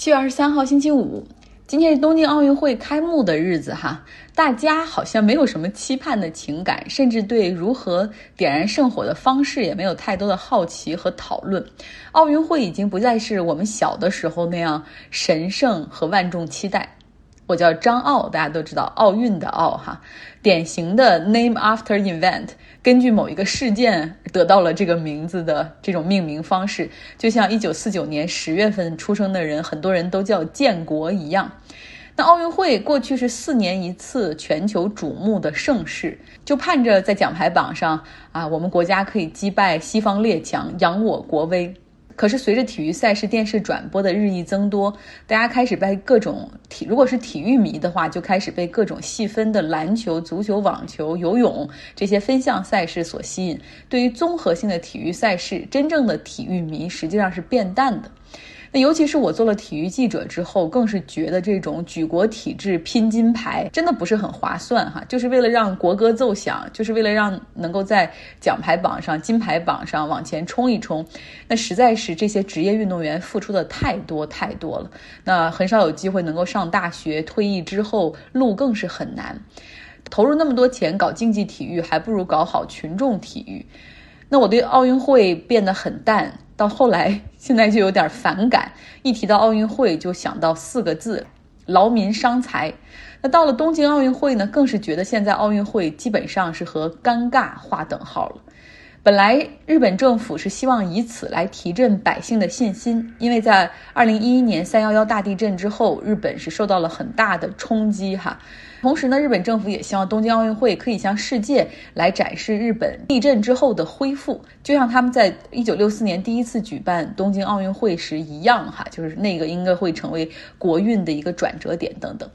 七月二十三号，星期五，今天是东京奥运会开幕的日子哈。大家好像没有什么期盼的情感，甚至对如何点燃圣火的方式也没有太多的好奇和讨论。奥运会已经不再是我们小的时候那样神圣和万众期待。我叫张奥，大家都知道奥运的奥哈，典型的 name after event，根据某一个事件得到了这个名字的这种命名方式，就像一九四九年十月份出生的人，很多人都叫建国一样。那奥运会过去是四年一次全球瞩目的盛事，就盼着在奖牌榜上啊，我们国家可以击败西方列强，扬我国威。可是随着体育赛事电视转播的日益增多，大家开始被各种体，如果是体育迷的话，就开始被各种细分的篮球、足球、网球、游泳这些分项赛事所吸引。对于综合性的体育赛事，真正的体育迷实际上是变淡的。那尤其是我做了体育记者之后，更是觉得这种举国体制拼金牌真的不是很划算哈，就是为了让国歌奏响，就是为了让能够在奖牌榜上、金牌榜上往前冲一冲。那实在是这些职业运动员付出的太多太多了，那很少有机会能够上大学，退役之后路更是很难。投入那么多钱搞竞技体育，还不如搞好群众体育。那我对奥运会变得很淡。到后来，现在就有点反感，一提到奥运会就想到四个字：劳民伤财。那到了东京奥运会呢，更是觉得现在奥运会基本上是和尴尬划等号了。本来日本政府是希望以此来提振百姓的信心，因为在二零一一年三幺幺大地震之后，日本是受到了很大的冲击哈。同时呢，日本政府也希望东京奥运会可以向世界来展示日本地震之后的恢复，就像他们在一九六四年第一次举办东京奥运会时一样哈，就是那个应该会成为国运的一个转折点等等。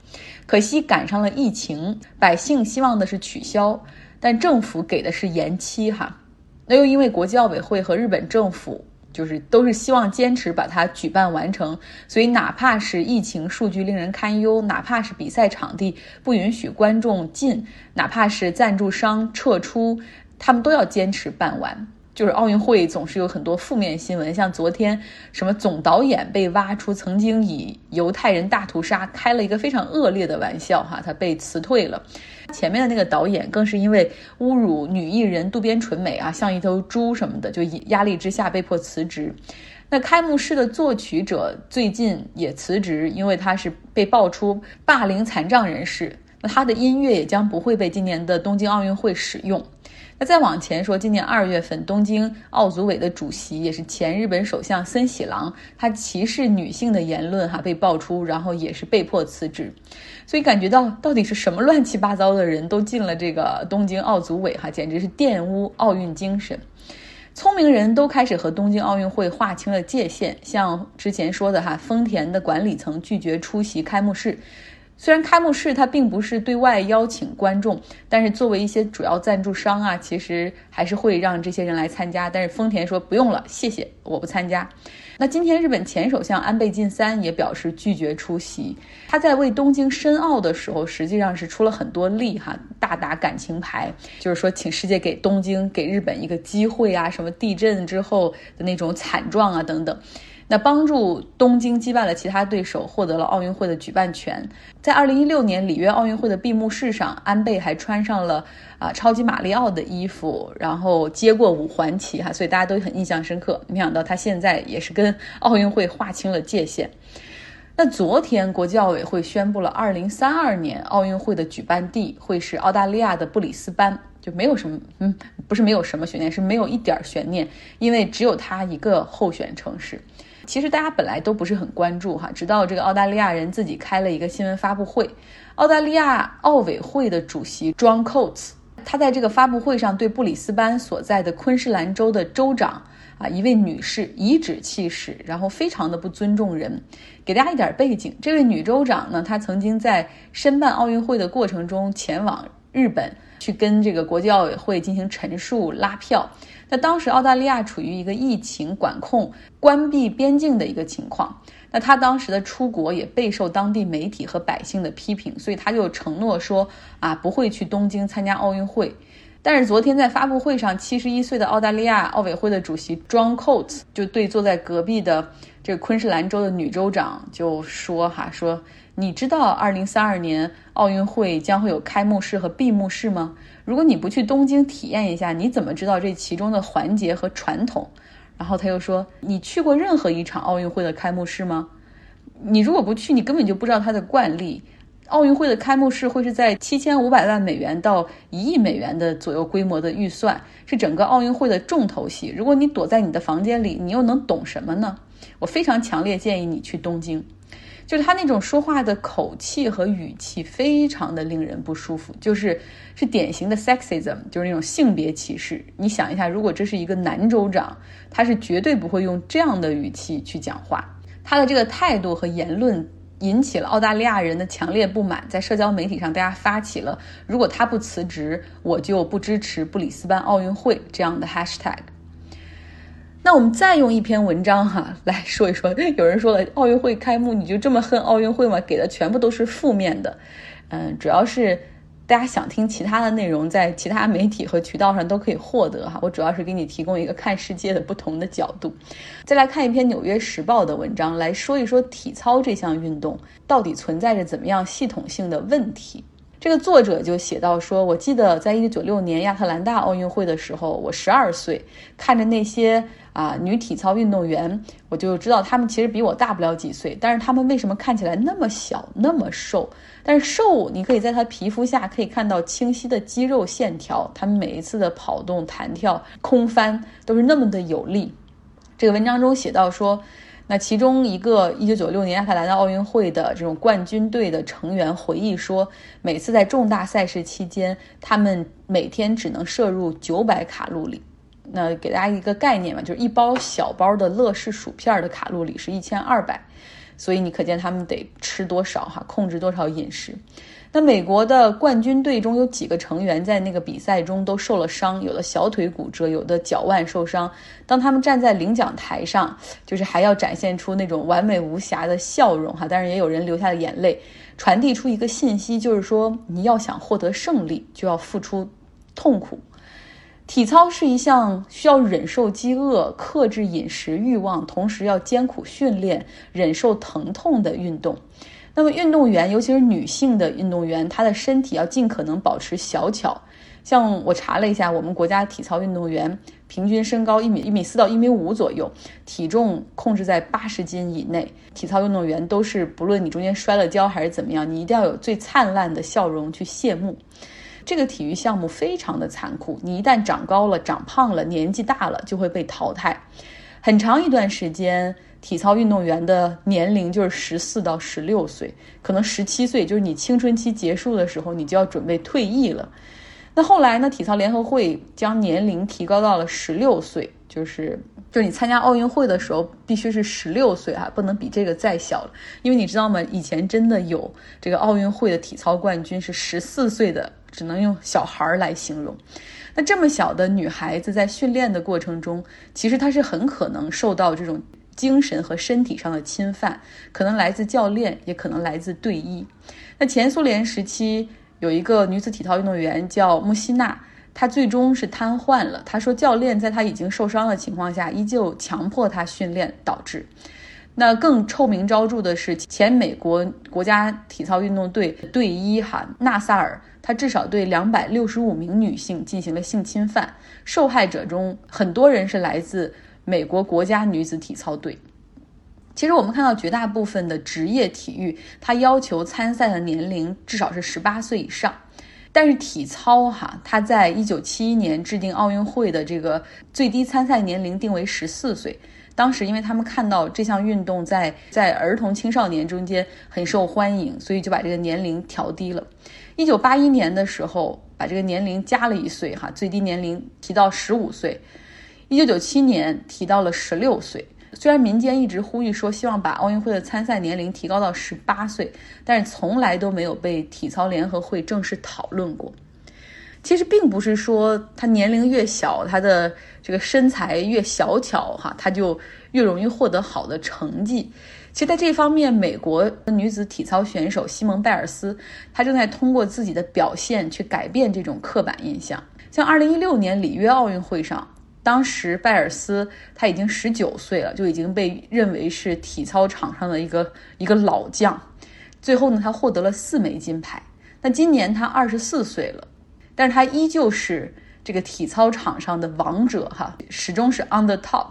可惜赶上了疫情，百姓希望的是取消，但政府给的是延期哈。那又因为国际奥委会和日本政府就是都是希望坚持把它举办完成，所以哪怕是疫情数据令人堪忧，哪怕是比赛场地不允许观众进，哪怕是赞助商撤出，他们都要坚持办完。就是奥运会总是有很多负面新闻，像昨天什么总导演被挖出曾经以犹太人大屠杀开了一个非常恶劣的玩笑，哈，他被辞退了。前面的那个导演更是因为侮辱女艺人渡边淳美啊，像一头猪什么的，就压力之下被迫辞职。那开幕式的作曲者最近也辞职，因为他是被爆出霸凌残障人士，那他的音乐也将不会被今年的东京奥运会使用。那再往前说，今年二月份，东京奥组委的主席也是前日本首相森喜朗，他歧视女性的言论哈被爆出，然后也是被迫辞职。所以感觉到到底是什么乱七八糟的人都进了这个东京奥组委哈，简直是玷污奥运精神。聪明人都开始和东京奥运会划清了界限，像之前说的哈，丰田的管理层拒绝出席开幕式。虽然开幕式它并不是对外邀请观众，但是作为一些主要赞助商啊，其实还是会让这些人来参加。但是丰田说不用了，谢谢，我不参加。那今天日本前首相安倍晋三也表示拒绝出席。他在为东京申奥的时候，实际上是出了很多力哈，大打感情牌，就是说请世界给东京、给日本一个机会啊，什么地震之后的那种惨状啊等等。那帮助东京击败了其他对手，获得了奥运会的举办权。在二零一六年里约奥运会的闭幕式上，安倍还穿上了啊超级马里奥的衣服，然后接过五环旗哈，所以大家都很印象深刻。没想到他现在也是跟奥运会划清了界限。那昨天国际奥委会宣布了，二零三二年奥运会的举办地会是澳大利亚的布里斯班，就没有什么，嗯，不是没有什么悬念，是没有一点悬念，因为只有他一个候选城市。其实大家本来都不是很关注哈，直到这个澳大利亚人自己开了一个新闻发布会。澳大利亚奥委会的主席 John Coates，他在这个发布会上对布里斯班所在的昆士兰州的州长啊一位女士颐指气使，然后非常的不尊重人。给大家一点背景，这位女州长呢，她曾经在申办奥运会的过程中前往日本。去跟这个国际奥委会进行陈述拉票。那当时澳大利亚处于一个疫情管控、关闭边境的一个情况。那他当时的出国也备受当地媒体和百姓的批评，所以他就承诺说啊不会去东京参加奥运会。但是昨天在发布会上，七十一岁的澳大利亚奥委会的主席 John Coates 就对坐在隔壁的这个昆士兰州的女州长就说：“哈，说你知道二零三二年奥运会将会有开幕式和闭幕式吗？如果你不去东京体验一下，你怎么知道这其中的环节和传统？”然后他又说：“你去过任何一场奥运会的开幕式吗？你如果不去，你根本就不知道它的惯例。”奥运会的开幕式会是在七千五百万美元到一亿美元的左右规模的预算，是整个奥运会的重头戏。如果你躲在你的房间里，你又能懂什么呢？我非常强烈建议你去东京。就是他那种说话的口气和语气，非常的令人不舒服，就是是典型的 sexism，就是那种性别歧视。你想一下，如果这是一个男州长，他是绝对不会用这样的语气去讲话。他的这个态度和言论。引起了澳大利亚人的强烈不满，在社交媒体上，大家发起了“如果他不辞职，我就不支持布里斯班奥运会”这样的 hashtag。那我们再用一篇文章哈来说一说，有人说了，奥运会开幕你就这么恨奥运会吗？给的全部都是负面的，嗯，主要是。大家想听其他的内容，在其他媒体和渠道上都可以获得哈。我主要是给你提供一个看世界的不同的角度。再来看一篇《纽约时报》的文章，来说一说体操这项运动到底存在着怎么样系统性的问题。这个作者就写到说：“我记得在一九九六年亚特兰大奥运会的时候，我十二岁，看着那些。”啊，女体操运动员，我就知道她们其实比我大不了几岁，但是她们为什么看起来那么小、那么瘦？但是瘦，你可以在她皮肤下可以看到清晰的肌肉线条，她们每一次的跑动、弹跳、空翻都是那么的有力。这个文章中写到说，那其中一个1996年亚特兰大奥运会的这种冠军队的成员回忆说，每次在重大赛事期间，他们每天只能摄入900卡路里。那给大家一个概念嘛，就是一包小包的乐事薯片的卡路里是一千二百，所以你可见他们得吃多少哈，控制多少饮食。那美国的冠军队中有几个成员在那个比赛中都受了伤，有的小腿骨折，有的脚腕受伤。当他们站在领奖台上，就是还要展现出那种完美无瑕的笑容哈，但是也有人流下了眼泪，传递出一个信息，就是说你要想获得胜利，就要付出痛苦。体操是一项需要忍受饥饿、克制饮食欲望，同时要艰苦训练、忍受疼痛的运动。那么，运动员，尤其是女性的运动员，她的身体要尽可能保持小巧。像我查了一下，我们国家体操运动员平均身高一米一米四到一米五左右，体重控制在八十斤以内。体操运动员都是，不论你中间摔了跤还是怎么样，你一定要有最灿烂的笑容去谢幕。这个体育项目非常的残酷，你一旦长高了、长胖了、年纪大了，就会被淘汰。很长一段时间，体操运动员的年龄就是十四到十六岁，可能十七岁就是你青春期结束的时候，你就要准备退役了。那后来呢？体操联合会将年龄提高到了十六岁，就是就是你参加奥运会的时候必须是十六岁啊，不能比这个再小了。因为你知道吗？以前真的有这个奥运会的体操冠军是十四岁的。只能用小孩儿来形容。那这么小的女孩子在训练的过程中，其实她是很可能受到这种精神和身体上的侵犯，可能来自教练，也可能来自队医。那前苏联时期有一个女子体操运动员叫穆希娜，她最终是瘫痪了。她说，教练在她已经受伤的情况下，依旧强迫她训练，导致。那更臭名昭著的是前美国国家体操运动队队医哈纳萨尔。他至少对两百六十五名女性进行了性侵犯，受害者中很多人是来自美国国家女子体操队。其实我们看到绝大部分的职业体育，它要求参赛的年龄至少是十八岁以上，但是体操哈，它在一九七一年制定奥运会的这个最低参赛年龄定为十四岁。当时，因为他们看到这项运动在在儿童青少年中间很受欢迎，所以就把这个年龄调低了。一九八一年的时候，把这个年龄加了一岁，哈，最低年龄提到十五岁。一九九七年提到了十六岁。虽然民间一直呼吁说希望把奥运会的参赛年龄提高到十八岁，但是从来都没有被体操联合会正式讨论过。其实并不是说他年龄越小，他的这个身材越小巧哈，他就越容易获得好的成绩。其实，在这方面，美国女子体操选手西蒙·拜尔斯，她正在通过自己的表现去改变这种刻板印象。像2016年里约奥运会上，当时拜尔斯她已经19岁了，就已经被认为是体操场上的一个一个老将。最后呢，她获得了四枚金牌。那今年她24岁了，但是她依旧是这个体操场上的王者哈，始终是 on the top。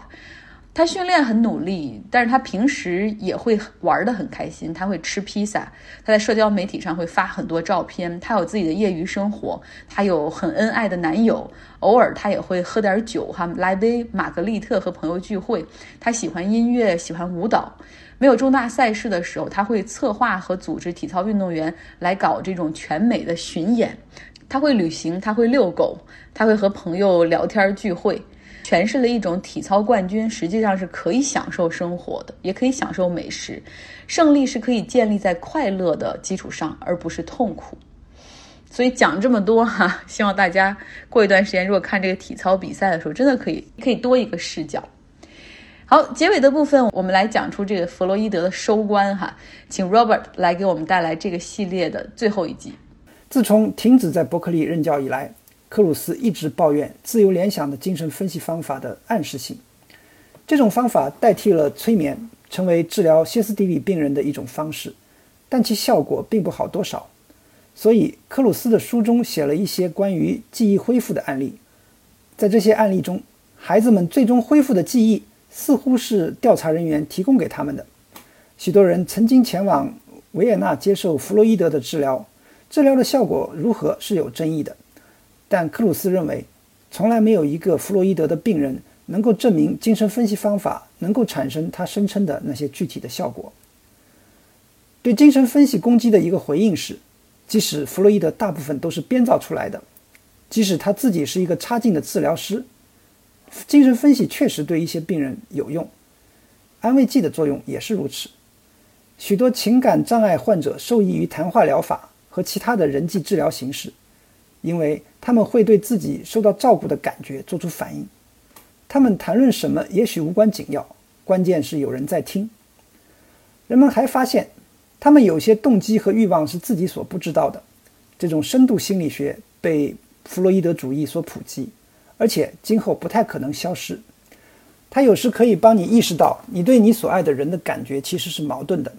他训练很努力，但是他平时也会玩得很开心。他会吃披萨，他在社交媒体上会发很多照片。他有自己的业余生活，他有很恩爱的男友。偶尔他也会喝点酒，哈，来杯玛格丽特和朋友聚会。他喜欢音乐，喜欢舞蹈。没有重大赛事的时候，他会策划和组织体操运动员来搞这种全美的巡演。他会旅行，他会遛狗，他会和朋友聊天聚会。诠释了一种体操冠军实际上是可以享受生活的，也可以享受美食。胜利是可以建立在快乐的基础上，而不是痛苦。所以讲这么多哈，希望大家过一段时间如果看这个体操比赛的时候，真的可以可以多一个视角。好，结尾的部分我们来讲出这个弗洛伊德的收官哈，请 Robert 来给我们带来这个系列的最后一集。自从停止在伯克利任教以来。克鲁斯一直抱怨自由联想的精神分析方法的暗示性。这种方法代替了催眠，成为治疗歇斯底里病人的一种方式，但其效果并不好多少。所以，克鲁斯的书中写了一些关于记忆恢复的案例。在这些案例中，孩子们最终恢复的记忆似乎是调查人员提供给他们的。许多人曾经前往维也纳接受弗洛伊德的治疗，治疗的效果如何是有争议的。但克鲁斯认为，从来没有一个弗洛伊德的病人能够证明精神分析方法能够产生他声称的那些具体的效果。对精神分析攻击的一个回应是，即使弗洛伊德大部分都是编造出来的，即使他自己是一个差劲的治疗师，精神分析确实对一些病人有用，安慰剂的作用也是如此。许多情感障碍患者受益于谈话疗法和其他的人际治疗形式。因为他们会对自己受到照顾的感觉做出反应，他们谈论什么也许无关紧要，关键是有人在听。人们还发现，他们有些动机和欲望是自己所不知道的。这种深度心理学被弗洛伊德主义所普及，而且今后不太可能消失。它有时可以帮你意识到，你对你所爱的人的感觉其实是矛盾的，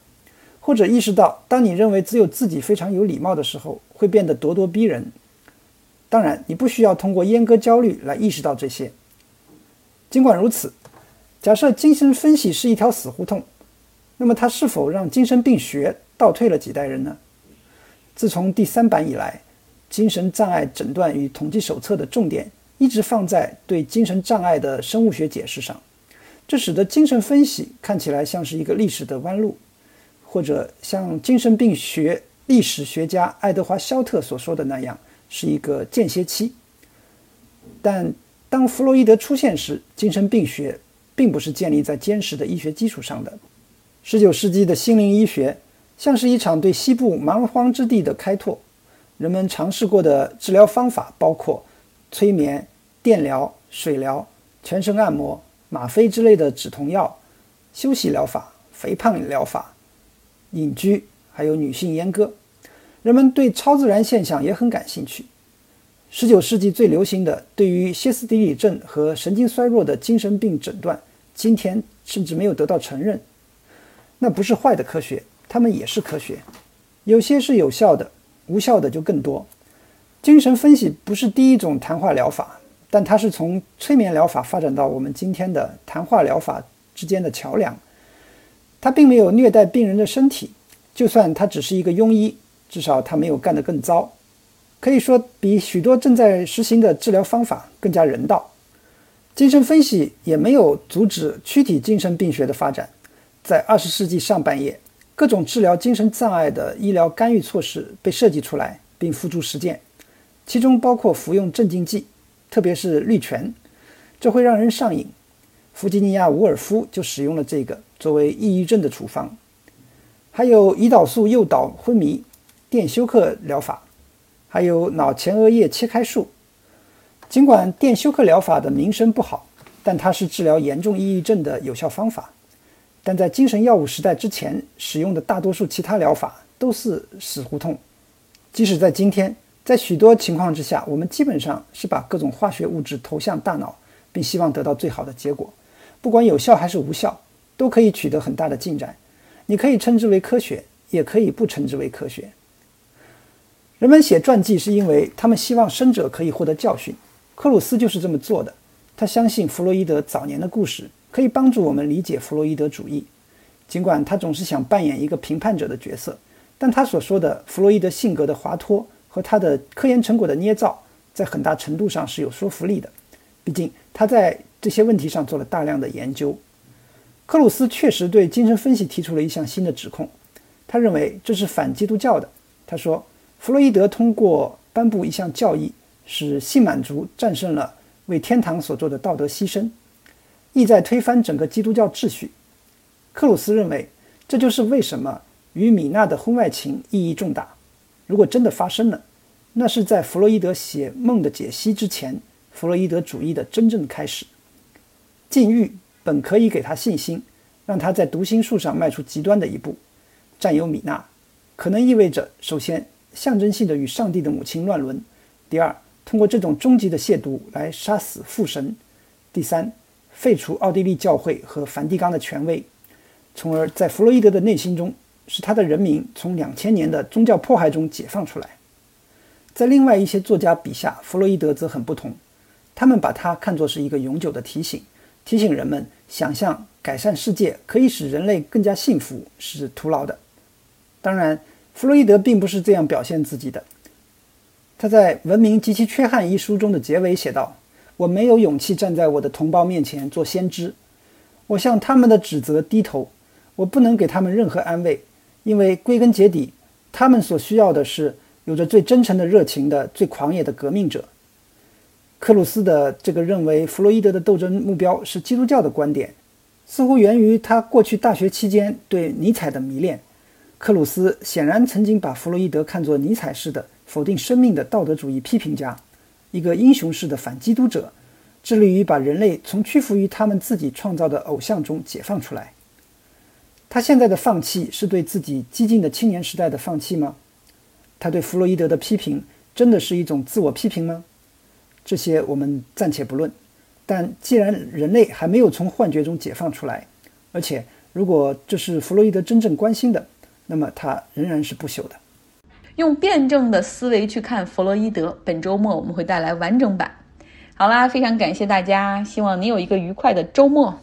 或者意识到，当你认为只有自己非常有礼貌的时候，会变得咄咄逼人。当然，你不需要通过阉割焦虑来意识到这些。尽管如此，假设精神分析是一条死胡同，那么它是否让精神病学倒退了几代人呢？自从第三版以来，精神障碍诊断与统计手册的重点一直放在对精神障碍的生物学解释上，这使得精神分析看起来像是一个历史的弯路，或者像精神病学历史学家爱德华·肖特所说的那样。是一个间歇期，但当弗洛伊德出现时，精神病学并不是建立在坚实的医学基础上的。19世纪的心灵医学像是一场对西部蛮荒之地的开拓，人们尝试过的治疗方法包括催眠、电疗、水疗、全身按摩、吗啡之类的止痛药、休息疗法、肥胖疗法、隐居，还有女性阉割。人们对超自然现象也很感兴趣。十九世纪最流行的对于歇斯底里症和神经衰弱的精神病诊断，今天甚至没有得到承认。那不是坏的科学，它们也是科学。有些是有效的，无效的就更多。精神分析不是第一种谈话疗法，但它是从催眠疗法发展到我们今天的谈话疗法之间的桥梁。它并没有虐待病人的身体，就算它只是一个庸医。至少他没有干得更糟，可以说比许多正在实行的治疗方法更加人道。精神分析也没有阻止躯体精神病学的发展。在二十世纪上半叶，各种治疗精神障碍的医疗干预措施被设计出来并付诸实践，其中包括服用镇静剂，特别是氯醛，这会让人上瘾。弗吉尼亚·伍尔夫就使用了这个作为抑郁症的处方，还有胰岛素诱导昏迷。电休克疗法，还有脑前额叶切开术。尽管电休克疗法的名声不好，但它是治疗严重抑郁症的有效方法。但在精神药物时代之前使用的大多数其他疗法都是死胡同。即使在今天，在许多情况之下，我们基本上是把各种化学物质投向大脑，并希望得到最好的结果，不管有效还是无效，都可以取得很大的进展。你可以称之为科学，也可以不称之为科学。人们写传记是因为他们希望生者可以获得教训。克鲁斯就是这么做的。他相信弗洛伊德早年的故事可以帮助我们理解弗洛伊德主义，尽管他总是想扮演一个评判者的角色。但他所说的弗洛伊德性格的滑脱和他的科研成果的捏造，在很大程度上是有说服力的。毕竟他在这些问题上做了大量的研究。克鲁斯确实对精神分析提出了一项新的指控，他认为这是反基督教的。他说，弗洛伊德通过颁布一项教义，使性满足战胜了为天堂所做的道德牺牲，意在推翻整个基督教秩序。克鲁斯认为，这就是为什么。与米娜的婚外情意义重大。如果真的发生了，那是在弗洛伊德写《梦的解析》之前，弗洛伊德主义的真正开始。禁欲本可以给他信心，让他在读心术上迈出极端的一步。占有米娜，可能意味着：首先，象征性的与上帝的母亲乱伦；第二，通过这种终极的亵渎来杀死父神；第三，废除奥地利教会和梵蒂冈的权威，从而在弗洛伊德的内心中。使他的人民从两千年的宗教迫害中解放出来。在另外一些作家笔下，弗洛伊德则很不同，他们把他看作是一个永久的提醒，提醒人们想象改善世界可以使人类更加幸福是徒劳的。当然，弗洛伊德并不是这样表现自己的。他在《文明及其缺憾》一书中的结尾写道：“我没有勇气站在我的同胞面前做先知，我向他们的指责低头，我不能给他们任何安慰。”因为归根结底，他们所需要的是有着最真诚的热情的、最狂野的革命者。克鲁斯的这个认为弗洛伊德的斗争目标是基督教的观点，似乎源于他过去大学期间对尼采的迷恋。克鲁斯显然曾经把弗洛伊德看作尼采式的否定生命的道德主义批评家，一个英雄式的反基督者，致力于把人类从屈服于他们自己创造的偶像中解放出来。他现在的放弃是对自己激进的青年时代的放弃吗？他对弗洛伊德的批评真的是一种自我批评吗？这些我们暂且不论。但既然人类还没有从幻觉中解放出来，而且如果这是弗洛伊德真正关心的，那么它仍然是不朽的。用辩证的思维去看弗洛伊德，本周末我们会带来完整版。好啦，非常感谢大家，希望你有一个愉快的周末。